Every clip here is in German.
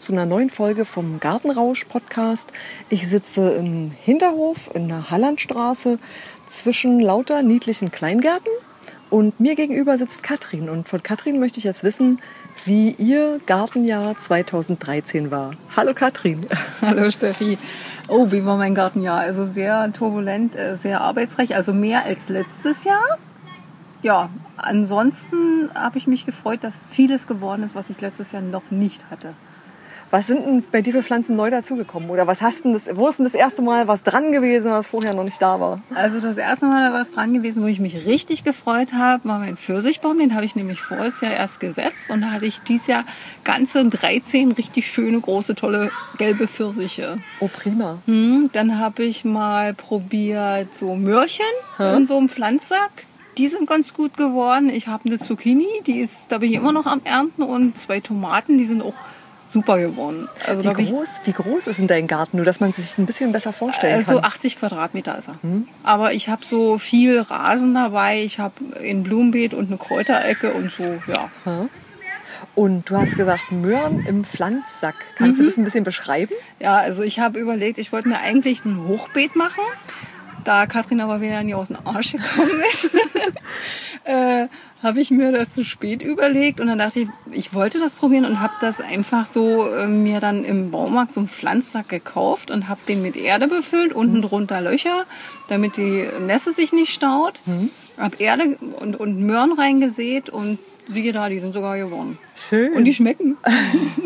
Zu einer neuen Folge vom Gartenrausch Podcast. Ich sitze im Hinterhof in der Hallandstraße zwischen lauter niedlichen Kleingärten und mir gegenüber sitzt Katrin. Und von Katrin möchte ich jetzt wissen, wie ihr Gartenjahr 2013 war. Hallo Katrin. Hallo Steffi. Oh, wie war mein Gartenjahr? Also sehr turbulent, äh, sehr arbeitsreich, also mehr als letztes Jahr. Ja, ansonsten habe ich mich gefreut, dass vieles geworden ist, was ich letztes Jahr noch nicht hatte. Was sind denn bei dir für Pflanzen neu dazugekommen? Oder was hast denn das, wo ist denn das erste Mal was dran gewesen, was vorher noch nicht da war? Also das erste Mal da was dran gewesen, wo ich mich richtig gefreut habe, war mein Pfirsichbaum. Den habe ich nämlich voriges Jahr erst gesetzt und da hatte ich dieses Jahr ganze 13 richtig schöne, große, tolle gelbe Pfirsiche. Oh, prima. Hm, dann habe ich mal probiert so Möhrchen Hä? in so einem Pflanzsack. Die sind ganz gut geworden. Ich habe eine Zucchini, die ist, da bin ich immer noch am Ernten und zwei Tomaten, die sind auch super geworden. Also wie, groß, wie groß ist denn dein Garten? Nur, dass man sich ein bisschen besser vorstellen kann. So 80 Quadratmeter ist er. Hm? Aber ich habe so viel Rasen dabei. Ich habe ein Blumenbeet und eine Kräuterecke und so, ja. Hm? Und du hast gesagt, Möhren im Pflanzsack. Kannst mhm. du das ein bisschen beschreiben? Ja, also ich habe überlegt, ich wollte mir eigentlich ein Hochbeet machen. Da Katrin aber wieder nie aus dem Arsch gekommen ist. äh, habe ich mir das zu spät überlegt und dann dachte ich, ich wollte das probieren und habe das einfach so äh, mir dann im Baumarkt so einen Pflanzsack gekauft und habe den mit Erde befüllt, unten mhm. drunter Löcher, damit die Nässe sich nicht staut. Mhm. Habe Erde und, und Möhren reingesät und siehe da, die sind sogar geworden. Schön. Und die schmecken.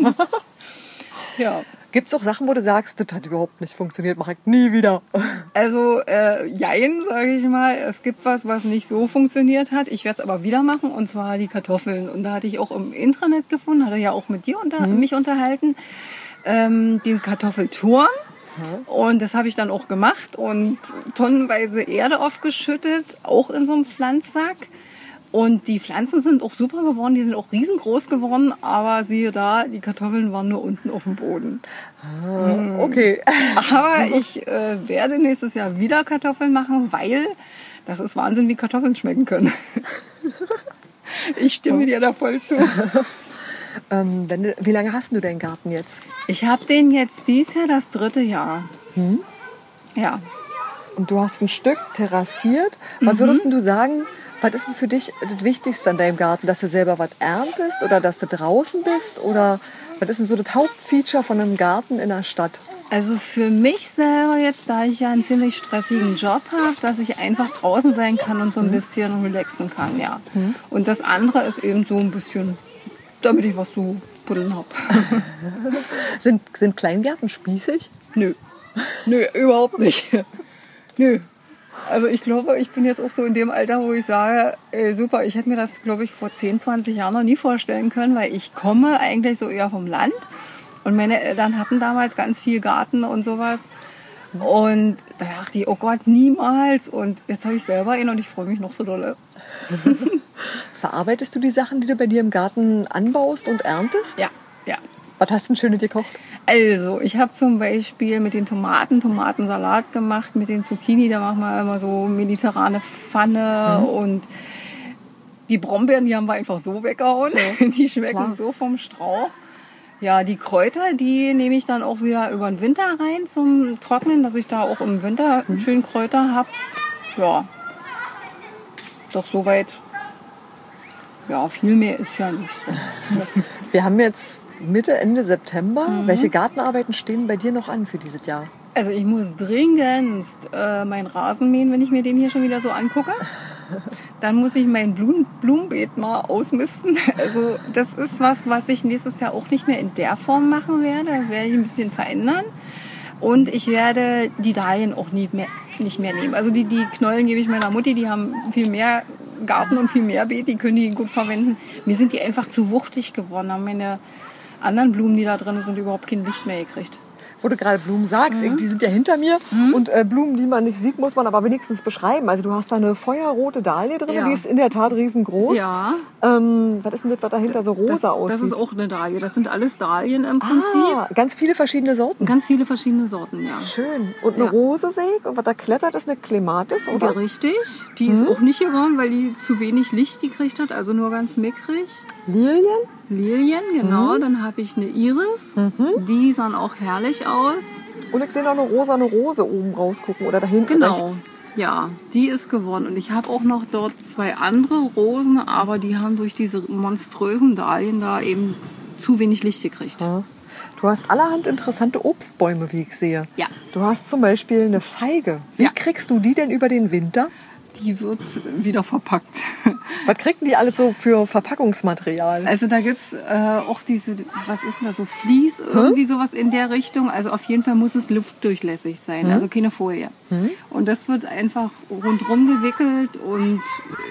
ja. Gibt es auch Sachen, wo du sagst, das hat überhaupt nicht funktioniert, mache ich nie wieder? Also, äh, jein, sage ich mal. Es gibt was, was nicht so funktioniert hat. Ich werde es aber wieder machen, und zwar die Kartoffeln. Und da hatte ich auch im Intranet gefunden, hatte ja auch mit dir unter, mhm. mich unterhalten, ähm, den Kartoffelturm. Mhm. Und das habe ich dann auch gemacht und tonnenweise Erde aufgeschüttet, auch in so einem Pflanzsack. Und die Pflanzen sind auch super geworden, die sind auch riesengroß geworden, aber siehe da, die Kartoffeln waren nur unten auf dem Boden. Ah, okay. Aber ich äh, werde nächstes Jahr wieder Kartoffeln machen, weil das ist Wahnsinn, wie Kartoffeln schmecken können. Ich stimme dir da voll zu. Ähm, du, wie lange hast du deinen Garten jetzt? Ich habe den jetzt dieses Jahr das dritte Jahr. Hm? Ja. Und du hast ein Stück terrassiert. Was mhm. würdest du sagen, was ist denn für dich das Wichtigste an deinem Garten? Dass du selber was erntest oder dass du draußen bist? Oder was ist denn so das Hauptfeature von einem Garten in der Stadt? Also für mich selber jetzt, da ich ja einen ziemlich stressigen Job habe, dass ich einfach draußen sein kann und so ein mhm. bisschen relaxen kann, ja. Mhm. Und das andere ist eben so ein bisschen, damit ich was zu buddeln habe. sind, sind Kleingärten spießig? Nö. Nö, überhaupt nicht. Nö, also ich glaube, ich bin jetzt auch so in dem Alter, wo ich sage, ey, super, ich hätte mir das, glaube ich, vor 10, 20 Jahren noch nie vorstellen können, weil ich komme eigentlich so eher vom Land. Und meine Eltern hatten damals ganz viel Garten und sowas. Und da dachte ich, oh Gott, niemals. Und jetzt habe ich selber einen und ich freue mich noch so dolle. Verarbeitest du die Sachen, die du bei dir im Garten anbaust und erntest? Ja, ja. Was hast du denn Schönes gekocht? Also, ich habe zum Beispiel mit den Tomaten Tomatensalat gemacht, mit den Zucchini, da machen wir immer so mediterrane Pfanne mhm. und die Brombeeren, die haben wir einfach so weggehauen. Ja. Die schmecken Klar. so vom Strauch. Ja, die Kräuter, die nehme ich dann auch wieder über den Winter rein zum Trocknen, dass ich da auch im Winter mhm. schön Kräuter habe. Ja, doch soweit. Ja, viel mehr ist ja nicht. Wir haben jetzt Mitte, Ende September. Mhm. Welche Gartenarbeiten stehen bei dir noch an für dieses Jahr? Also ich muss dringendst äh, meinen Rasen mähen, wenn ich mir den hier schon wieder so angucke. Dann muss ich mein Blumen Blumenbeet mal ausmisten. Also das ist was, was ich nächstes Jahr auch nicht mehr in der Form machen werde. Das werde ich ein bisschen verändern. Und ich werde die Dahlien auch nie mehr, nicht mehr nehmen. Also die, die Knollen gebe ich meiner Mutti, die haben viel mehr Garten und viel mehr Beet, die können die gut verwenden. Mir sind die einfach zu wuchtig geworden. Meine anderen Blumen, die da drin sind, überhaupt kein Licht mehr gekriegt wo du gerade Blumen sagst, mhm. die sind ja hinter mir. Mhm. Und äh, Blumen, die man nicht sieht, muss man aber wenigstens beschreiben. Also du hast da eine feuerrote Dahlie drin, ja. die ist in der Tat riesengroß. Ja. Ähm, was ist denn das, was dahinter so rosa das, aussieht? Das ist auch eine Dahlie. Das sind alles Dahlien im Prinzip. Ah, ganz viele verschiedene Sorten. Ganz viele verschiedene Sorten, ja. Schön. Und eine ja. Rose sehe ich. Und was da klettert, ist eine Clematis, oder? Ja, richtig. Die mhm. ist auch nicht geworden, weil die zu wenig Licht gekriegt hat. Also nur ganz mickrig. Lilien? Lilien, genau. Dann habe ich eine Iris. Die sahen auch herrlich aus. Und ich sehe noch eine rosane Rose oben rausgucken oder da hinten Genau. rechts. Ja, die ist gewonnen. Und ich habe auch noch dort zwei andere Rosen, aber die haben durch diese monströsen Dahlien da eben zu wenig Licht gekriegt. Ja. Du hast allerhand interessante Obstbäume, wie ich sehe. Ja. Du hast zum Beispiel eine Feige. Wie Ja. kriegst du die denn über den Winter? Die wird wieder verpackt. Was kriegen die alles so für Verpackungsmaterial? Also da gibt's äh, auch diese, was ist denn das, so Vlies, irgendwie sowas in der Richtung. Also auf jeden Fall muss es luftdurchlässig sein, also keine Folie. Und das wird einfach rundrum gewickelt und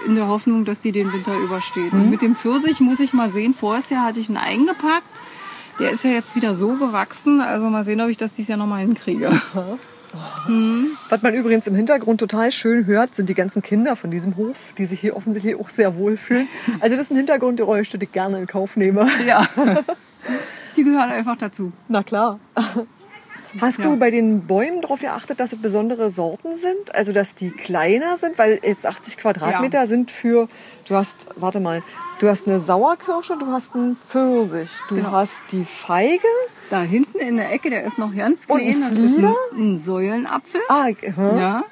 in der Hoffnung, dass die den Winter übersteht. Und mit dem Pfirsich muss ich mal sehen, vorher Jahr hatte ich einen eingepackt. Der ist ja jetzt wieder so gewachsen, also mal sehen, ob ich das dieses Jahr nochmal hinkriege. Was man übrigens im Hintergrund total schön hört, sind die ganzen Kinder von diesem Hof, die sich hier offensichtlich auch sehr wohlfühlen. Also das ist ein Hintergrundgeräusch, das ich gerne in Kauf nehme. Ja. Die gehören einfach dazu. Na klar. Hast Ja. du bei den Bäumen darauf geachtet, dass es besondere Sorten sind? Also, dass die kleiner sind? Weil jetzt 80 Quadratmeter sind für, du hast, warte mal, du hast eine Sauerkirsche, du hast einen Pfirsich, du Genau. hast die Feige. Da hinten in der Ecke, der ist noch ganz Und klein. ein das ist Flieder? ein, ein Säulenapfel. Ah, hä? Ja.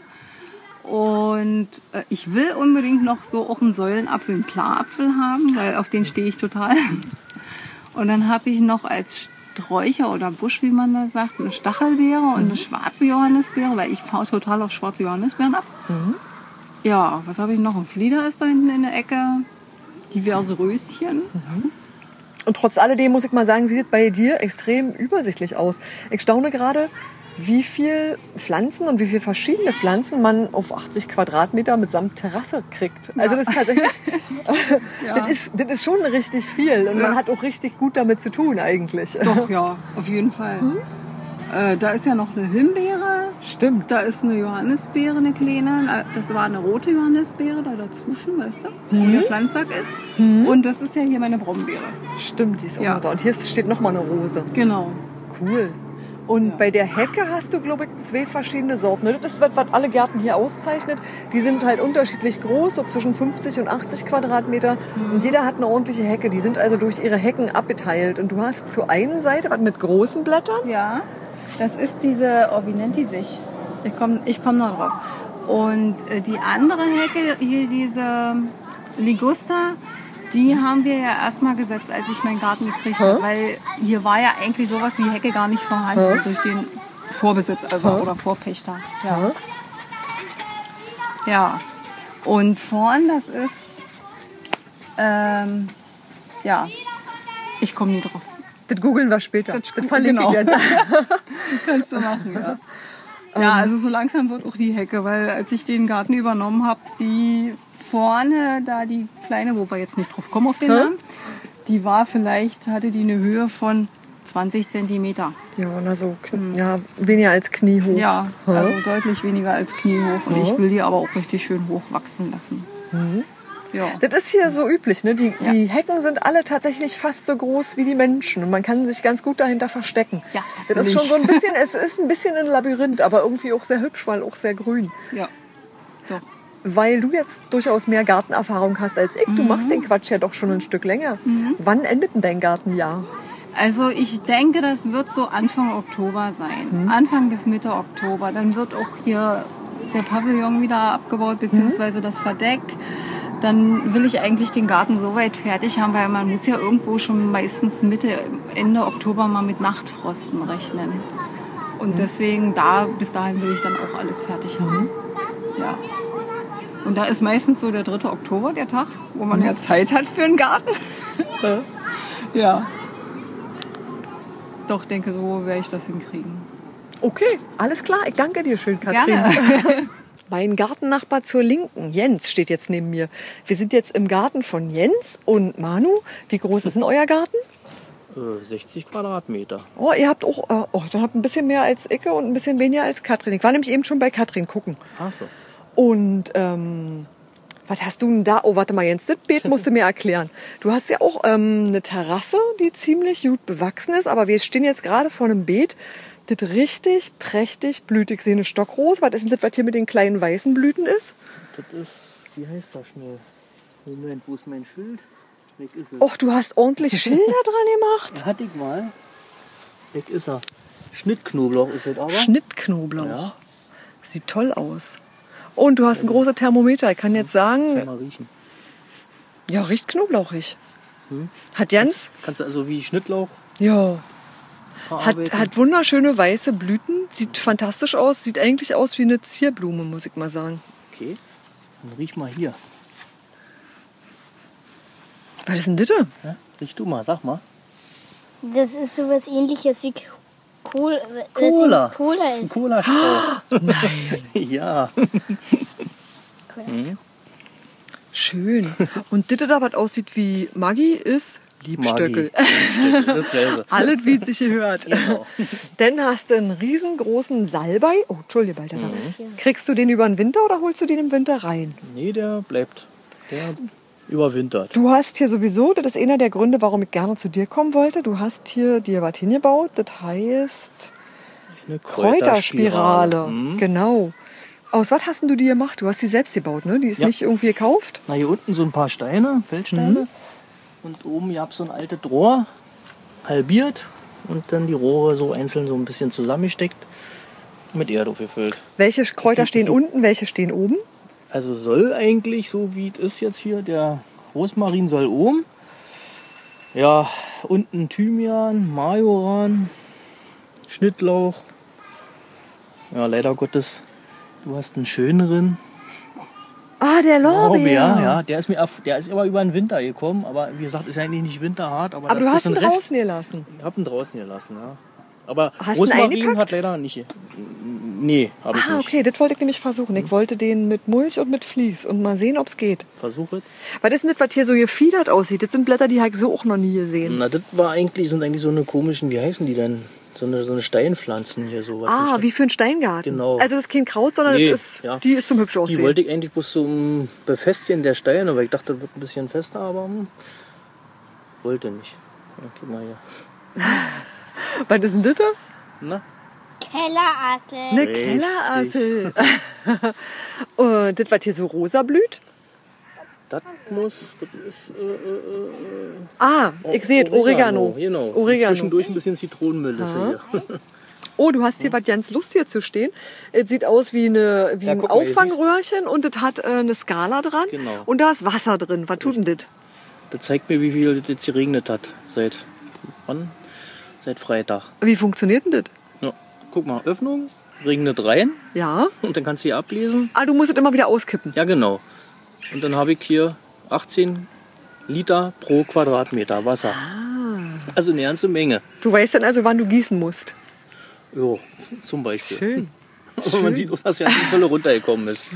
Und äh, ich will unbedingt noch so auch einen Säulenapfel, einen Klarapfel haben, weil auf den stehe ich total. Und dann habe ich noch als Sträucher oder Busch, wie man das sagt, eine Stachelbeere und eine schwarze Johannisbeere, weil ich fahre total auf schwarze Johannisbeeren ab. Ja, was habe ich noch? Ein Flieder ist da hinten in der Ecke. Diverse Röschen. Und trotz alledem muss ich mal sagen, sieht es bei dir extrem übersichtlich aus. Ich staune gerade, wie viel Pflanzen und wie viele verschiedene Pflanzen man auf 80 Quadratmeter mitsamt Terrasse kriegt. Also das ist tatsächlich, Ja. das, ist, das ist schon richtig viel und man Ja. hat auch richtig gut damit zu tun eigentlich. Doch, ja, auf jeden Fall. Äh, da ist ja noch eine Himbeere. Stimmt. Da ist eine Johannisbeere, eine kleine. Das war eine rote Johannisbeere da dazwischen, weißt du, wo Mhm. der Pflanzsack ist. Und das ist ja hier meine Brombeere. Stimmt, die ist auch Ja. da. Und hier steht noch mal eine Rose. Genau. Cool. Und Ja. bei der Hecke hast du, glaube ich, zwei verschiedene Sorten. ne? Das ist was, was alle Gärten hier auszeichnet. Die sind halt unterschiedlich groß, so zwischen 50 und 80 Quadratmeter. Mhm. Und jeder hat eine ordentliche Hecke. Die sind also durch ihre Hecken abgeteilt. Und du hast zur einen Seite was mit großen Blättern. Ja, das ist diese, oh, wie nennt die sich? Ich komme ich komm noch drauf. Und äh, die andere Hecke, hier diese Ligusta, die haben wir ja erstmal gesetzt, als ich meinen Garten gekriegt habe. Weil hier war ja eigentlich sowas wie Hecke gar nicht vorhanden durch den Vorbesitz also, oder Vorpächter. Ja. ja. Und vorn, das ist, ähm, ja, ich komme nie drauf. Das googeln wir später. Das, gu- verlinke genau. ich dir. Kannst du machen, ja. Ja, also so langsam wird auch die Hecke, weil als ich den Garten übernommen habe, die vorne, da die kleine, wo wir jetzt nicht drauf kommen auf den Hä? Namen, die war vielleicht, hatte die eine Höhe von 20 Zentimeter. Ja, na so, kn- ja, weniger als kniehoch. Hm. Ja, Hä? also deutlich weniger als kniehoch. Und ich will die aber auch richtig schön hoch wachsen lassen. Ja. Das ist hier so üblich. Ne? Die, die Hecken sind alle tatsächlich fast so groß wie die Menschen. Und man kann sich ganz gut dahinter verstecken. Ja, das das ist schon so ein bisschen, es ist ein bisschen ein Labyrinth, aber irgendwie auch sehr hübsch, weil auch sehr grün. ja. Doch. Weil du jetzt durchaus mehr Gartenerfahrung hast als ich. Mhm. Du machst den Quatsch ja doch schon ein Stück länger. Wann endet denn dein Gartenjahr? Also ich denke, das wird so Anfang Oktober sein. Anfang bis Mitte Oktober. Dann wird auch hier der Pavillon wieder abgebaut, beziehungsweise das Verdeck. Dann will ich eigentlich den Garten so weit fertig haben, weil man muss ja irgendwo schon meistens Mitte, Ende Oktober mal mit Nachtfrosten rechnen. Und deswegen da, bis dahin will ich dann auch alles fertig haben. Ja. Und da ist meistens so der 3. Oktober der Tag, wo man ja Zeit hat für einen Garten. ja. Doch, denke, so werde ich das hinkriegen. Okay, alles klar. Ich danke dir schön, Katrin. Gerne. Mein Gartennachbar zur Linken, Jens, steht jetzt neben mir. Wir sind jetzt im Garten von Jens und Manu. Wie groß ist denn euer Garten? Äh, 60 Quadratmeter. Oh, ihr habt auch, äh, oh, dann habt ein bisschen mehr als Icke und ein bisschen weniger als Katrin. Ich war nämlich eben schon bei Katrin gucken. Ach so. Und ähm, was hast du denn da? Oh, warte mal, Jens, das Beet musst du mir erklären. Du hast ja auch ähm, eine Terrasse, die ziemlich gut bewachsen ist, aber wir stehen jetzt gerade vor einem Beet, das richtig prächtig blüht. Ich sehe eine Stockrose. Was ist denn das, was hier mit den kleinen weißen Blüten ist? Das ist, wie heißt das schnell? Moment, wo ist mein Schild? Weg ist es. Och, du hast ordentlich Schilder dran gemacht. Hatte ich mal. Weg ist er. Schnittknoblauch ist es aber. Schnittknoblauch. Ja. Sieht toll aus. Und du hast ein großes Thermometer. Ich kann jetzt sagen, mal riechen. ja, riecht knoblauchig. Hm? Hat Jens, Kannst du also wie Schnittlauch ja? Hat, hat wunderschöne weiße Blüten. Sieht fantastisch aus. Sieht eigentlich aus wie eine Zierblume, muss ich mal sagen. Okay. Dann riech mal hier. Was ist denn das? denn? Ja? Riech du mal, sag mal. Das ist sowas ähnliches wie Cola. Cola. Cola Das ist ein ist. Cola-Strauch. Nein. ja. Cola. Schön. Und das da, was aussieht wie Maggi, ist Liebstöckel. Liebstöckel. Alles, wie es sich gehört. Genau. Dann hast du einen riesengroßen Salbei. Oh, Entschuldige, Balthasar. Mhm. Kriegst du den über den Winter oder holst du den im Winter rein? Nee, der bleibt. Der überwintert. Du hast hier sowieso, das ist einer der Gründe, warum ich gerne zu dir kommen wollte. Du hast hier dir was hingebaut. Das heißt Eine Kräuterspirale. Mhm. Genau. Aus was hast denn du die gemacht? Du hast die selbst gebaut, ne? Die ist Ja. nicht irgendwie gekauft. Na, hier unten so ein paar Steine, Feldsteine. Und oben gab es so ein altes Rohr, halbiert. Und dann die Rohre so einzeln so ein bisschen zusammengesteckt. Mit Erde aufgefüllt. Welche Kräuter stehen unten, welche stehen oben? Also soll eigentlich, so wie es ist jetzt hier, der Rosmarin soll oben. Ja, unten Thymian, Majoran, Schnittlauch. Ja, leider Gottes, du hast einen schöneren. Ah, der Lorbeer. ja, der ist mir, der ist immer über den Winter gekommen, aber wie gesagt, ist eigentlich nicht winterhart. Aber, Aber du hast ihn Rest. draußen gelassen. Ich hab ihn draußen gelassen, ja. Aber Hast Rosmarin hat leider nicht. Nee, habe ich Ah, nicht. okay, das wollte ich nämlich versuchen. Ich wollte den mit Mulch und mit Vlies und mal sehen, ob es geht. Versuche. Was ist denn das, was hier so gefiedert aussieht? Das sind Blätter, die habe ich so auch noch nie gesehen. Na, das war eigentlich, sind eigentlich so eine komischen, wie heißen die denn? So eine, so eine Steinpflanzen hier so. was Ah, wie für ein Steingarten. Genau. Also das ist kein Kraut, sondern Nee, das ist, ja. die ist zum hübsch Die aussehen. wollte ich eigentlich bloß zum Befestigen der Steine, weil ich dachte, das wird ein bisschen fester, aber hm, wollte nicht. Ja, guck mal hier. Was ist denn das? da? Na, Kellerassel. Eine. Kellerassel. und das, was hier so rosa blüht? Das muss, das ist äh, äh, äh, Ah, ich sehe es, Oregano. Genau. Oregano. Zwischendurch ein bisschen Zitronenmelisse hier. Oh, du hast hier was ganz Lustiges zu stehen. Es sieht aus wie, eine, wie Ja, ein hier Auffangröhrchen und es hat äh, eine Skala dran. Genau. Und da ist Wasser drin. Was tut denn das? Das zeigt mir, wie viel das jetzt geregnet hat. Seit wann? Seit Freitag. Wie funktioniert denn das? Ja, guck mal, Öffnung, regnet rein Ja. und dann kannst du hier ablesen. Ah, du musst es immer wieder auskippen. Ja, genau. Und dann habe ich hier 18 Liter pro Quadratmeter Wasser. Also eine ganze Menge. Du weißt dann also, wann du gießen musst. Jo, zum Beispiel. Schön. Aber man sieht, auch, dass ja die Fülle runtergekommen ist.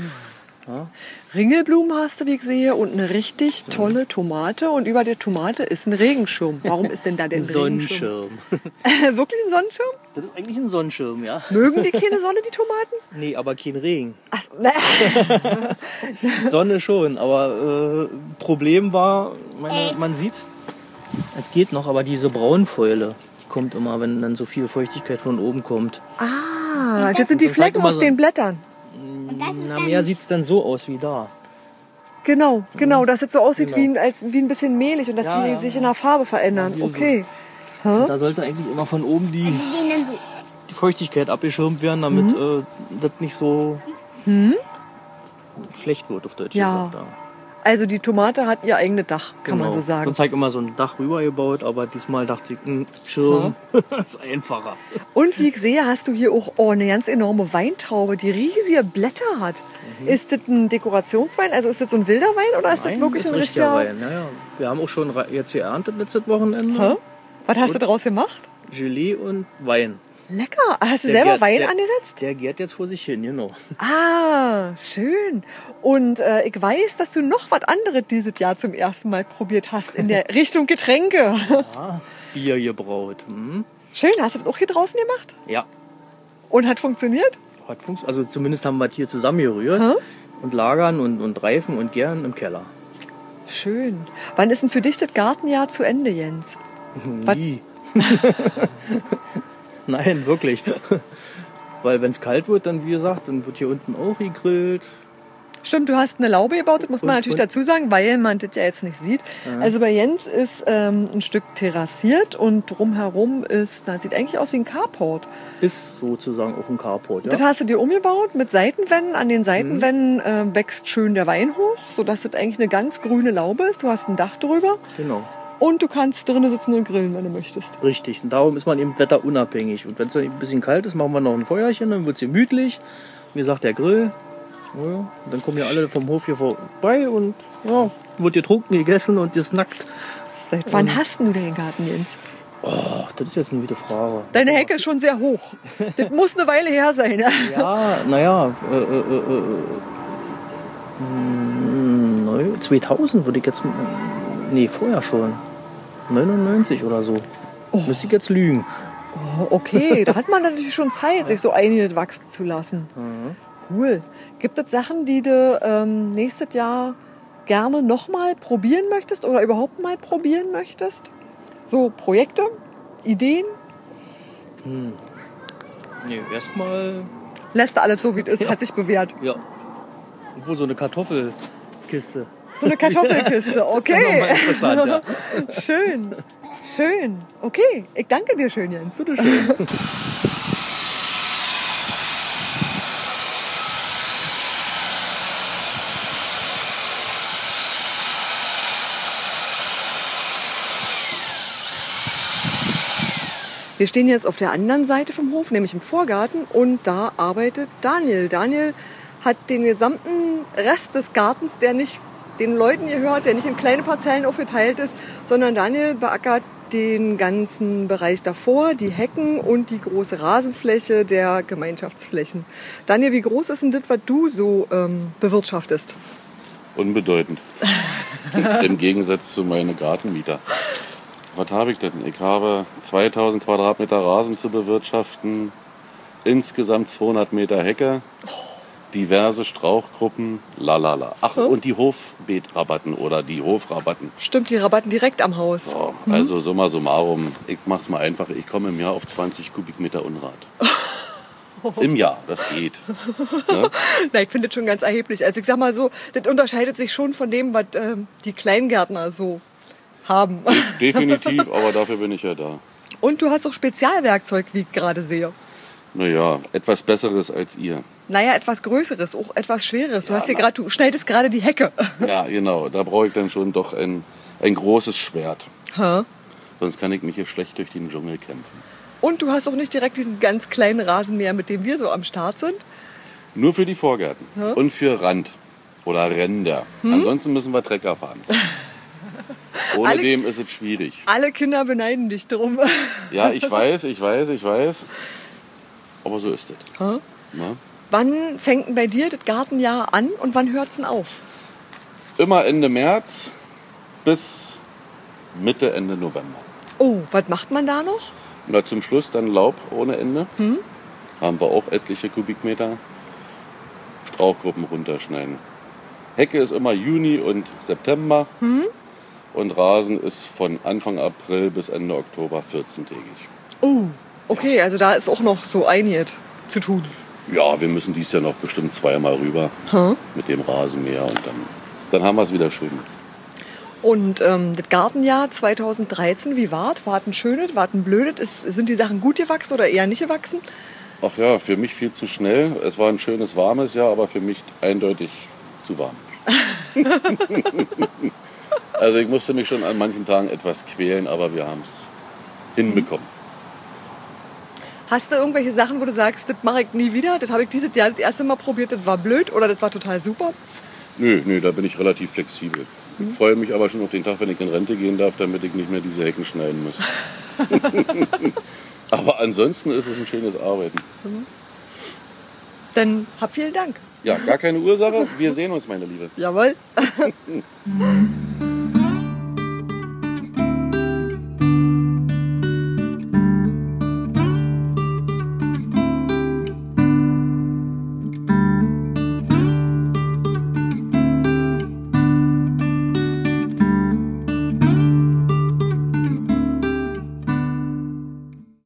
Ringelblumen hast du, wie ich sehe, und eine richtig tolle Tomate. Und über der Tomate ist ein Regenschirm. Warum ist denn da der Ein Regenschirm? Sonnenschirm. Wirklich ein Sonnenschirm? Das ist eigentlich ein Sonnenschirm, ja. Mögen die keine Sonne, die Tomaten? Nee, aber kein Regen. Ach, na, Sonne schon, aber äh, Problem war, meine, man sieht's, es geht noch, aber diese Braunfäule, die kommt immer, wenn dann so viel Feuchtigkeit von oben kommt. ah, das sind die Flecken auf so- den Blättern. Na, dann mehr sieht's dann so aus wie da. Genau, genau, dass es so aussieht Genau. wie, ein, als, wie ein bisschen mehlig und dass Ja, die ja, sich ja. in der Farbe verändern. Ja, hier so. Okay. Und da sollte eigentlich immer von oben die, die sehen dann so. die Feuchtigkeit abgeschirmt werden, damit Mhm. äh, das nicht so schlecht wird auf Deutsch Ja. gesagt. Ja. Also die Tomate hat ihr eigenes Dach, kann man Genau. so sagen. Sonst habe ich immer so ein Dach rübergebaut, aber diesmal dachte ich, ein Schirm ist einfacher. Und wie ich sehe, hast du hier auch oh, eine ganz enorme Weintraube, die riesige Blätter hat. Ist das ein Dekorationswein? Also ist das so ein wilder Wein oder ist das Mhm. Nein, wirklich ist ein richtiger? Wein. Naja, wir haben auch schon jetzt geerntet letztes Wochenende. Hä? Was hast du daraus gemacht? Gelee und Wein. Lecker. Hast du Der selber gärt- Wein der, angesetzt? Der gärt jetzt vor sich hin, genau. Ah, schön. Und äh, ich weiß, dass du noch was anderes dieses Jahr zum ersten Mal probiert hast in der Richtung Getränke. Ah, Bier gebraut. Hm? Schön, hast du das auch hier draußen gemacht? Ja, Und hat funktioniert? hat funks- Also zumindest haben wir es hier zusammengerührt. Hä? Und lagern und, und reifen und gären im Keller. Schön. Wann ist denn für dich das Gartenjahr zu Ende, Jens? Nie. Nein, wirklich. Weil wenn es kalt wird, dann wie gesagt, dann wird hier unten auch gegrillt. Stimmt, du hast eine Laube gebaut, das muss man Und- natürlich und- dazu sagen, weil man das ja jetzt nicht sieht. Also bei Jens ist ähm, ein Stück terrassiert und drumherum ist, na, das sieht eigentlich aus wie ein Carport. Ist sozusagen auch ein Carport, ja. Das hast du dir umgebaut mit Seitenwänden. An den Seitenwänden äh, wächst schön der Wein hoch, sodass das eigentlich eine ganz grüne Laube ist. Du hast ein Dach drüber Genau. Und du kannst drinnen sitzen und grillen, wenn du möchtest. Richtig. Und darum ist man eben wetterunabhängig. Und wenn es dann ein bisschen kalt ist, machen wir noch ein Feuerchen, dann wird es gemütlich. Wie gesagt, der Grill. Ja, und dann kommen ja alle vom Hof hier vorbei und ja, wird getrunken, gegessen und gesnackt. Seit wann hast du den Garten, Jens? Oh, das ist jetzt eine gute Frage. Deine Hecke ist schon sehr hoch. Das muss eine Weile her sein. Ja, naja, äh, äh, äh, äh, mm, neu- 2000 würde ich jetzt, nee, vorher schon. 99 oder so. Müsste ich jetzt lügen. Oh, okay, da hat man natürlich schon Zeit, sich so einiges wachsen zu lassen. Cool. Gibt es Sachen, die du ähm, nächstes Jahr gerne nochmal probieren möchtest oder überhaupt mal probieren möchtest? So Projekte, Ideen? Nee, erstmal, Lässt du alles so, wie es ist, hat sich bewährt. ja. Obwohl so eine Kartoffelkiste. So eine Kartoffelkiste, okay. ja. Schön, schön. Okay, ich danke dir schön, Jens. Bitteschön. Wir stehen jetzt auf der anderen Seite vom Hof, nämlich im Vorgarten, und da arbeitet Daniel. Daniel hat den gesamten Rest des Gartens, der nicht den Leuten gehört, der nicht in kleine Parzellen aufgeteilt ist, sondern Daniel beackert den ganzen Bereich davor, die Hecken und die große Rasenfläche der Gemeinschaftsflächen. Daniel, wie groß ist denn das, was du so ähm, bewirtschaftest? Unbedeutend. Im Gegensatz zu meinen Gartenmieter. Was habe ich denn? Ich habe 2000 Quadratmeter Rasen zu bewirtschaften, insgesamt 200 Meter Hecke, diverse Strauchgruppen, lalala. Ach, und die Hofbeetrabatten oder die Hofrabatten. Stimmt, die Rabatten direkt am Haus. So, also summa summarum, ich mach's mal einfach, ich komme im Jahr auf 20 Kubikmeter Unrat. Im Jahr, das geht. Ne? Na, ich finde das schon ganz erheblich. Also ich sag mal so, das unterscheidet sich schon von dem, was ähm, die Kleingärtner so haben. Definitiv, aber dafür bin ich ja da. Und du hast auch Spezialwerkzeug, wie ich gerade sehe. Naja, etwas Besseres als ihr. Naja, etwas Größeres, auch etwas Schweres. Du hast hier gerade, du schneidest gerade die Hecke. Ja, genau. Da brauche ich dann schon doch ein, ein großes Schwert. Ha? Sonst kann ich mich hier schlecht durch den Dschungel kämpfen. Und du hast auch nicht direkt diesen ganz kleinen Rasenmäher, mit dem wir so am Start sind. Nur für die Vorgärten und für Rand oder Ränder. Hm? Ansonsten müssen wir Trecker fahren. Ohne Alle- dem ist es schwierig. Alle Kinder beneiden dich drum. Ja, ich weiß, ich weiß, ich weiß. Aber so ist es. Wann fängt denn bei dir das Gartenjahr an und wann hört es denn auf? Immer Ende März bis Mitte, Ende November. Oh, was macht man da noch? Na, zum Schluss dann Laub ohne Ende. Haben wir auch etliche Kubikmeter. Strauchgruppen runterschneiden. Hecke ist immer Juni und September. Und Rasen ist von Anfang April bis Ende Oktober 14-tägig. Oh, okay, also da ist auch noch so einiges zu tun. Ja, wir müssen dies Jahr noch bestimmt zweimal rüber Ha? mit dem Rasenmäher und dann, dann haben wir es wieder schön. Und ähm, das Gartenjahr 2013, wie war es? War es ein schönes, war es ein blödes? Ist, sind die Sachen gut gewachsen oder eher nicht gewachsen? Ach ja, für mich viel zu schnell. Es war ein schönes, warmes Jahr, aber für mich eindeutig zu warm. also ich musste mich schon an manchen Tagen etwas quälen, aber wir haben es hinbekommen. Hast du irgendwelche Sachen, wo du sagst, das mache ich nie wieder? Das habe ich dieses Jahr das erste Mal probiert, das war blöd oder das war total super? Nö, nö, da bin ich relativ flexibel. Ich freue mich aber schon auf den Tag, wenn ich in Rente gehen darf, damit ich nicht mehr diese Hecken schneiden muss. aber ansonsten ist es ein schönes Arbeiten. Dann hab vielen Dank. Ja, gar keine Ursache. Wir sehen uns, meine Liebe. Jawohl.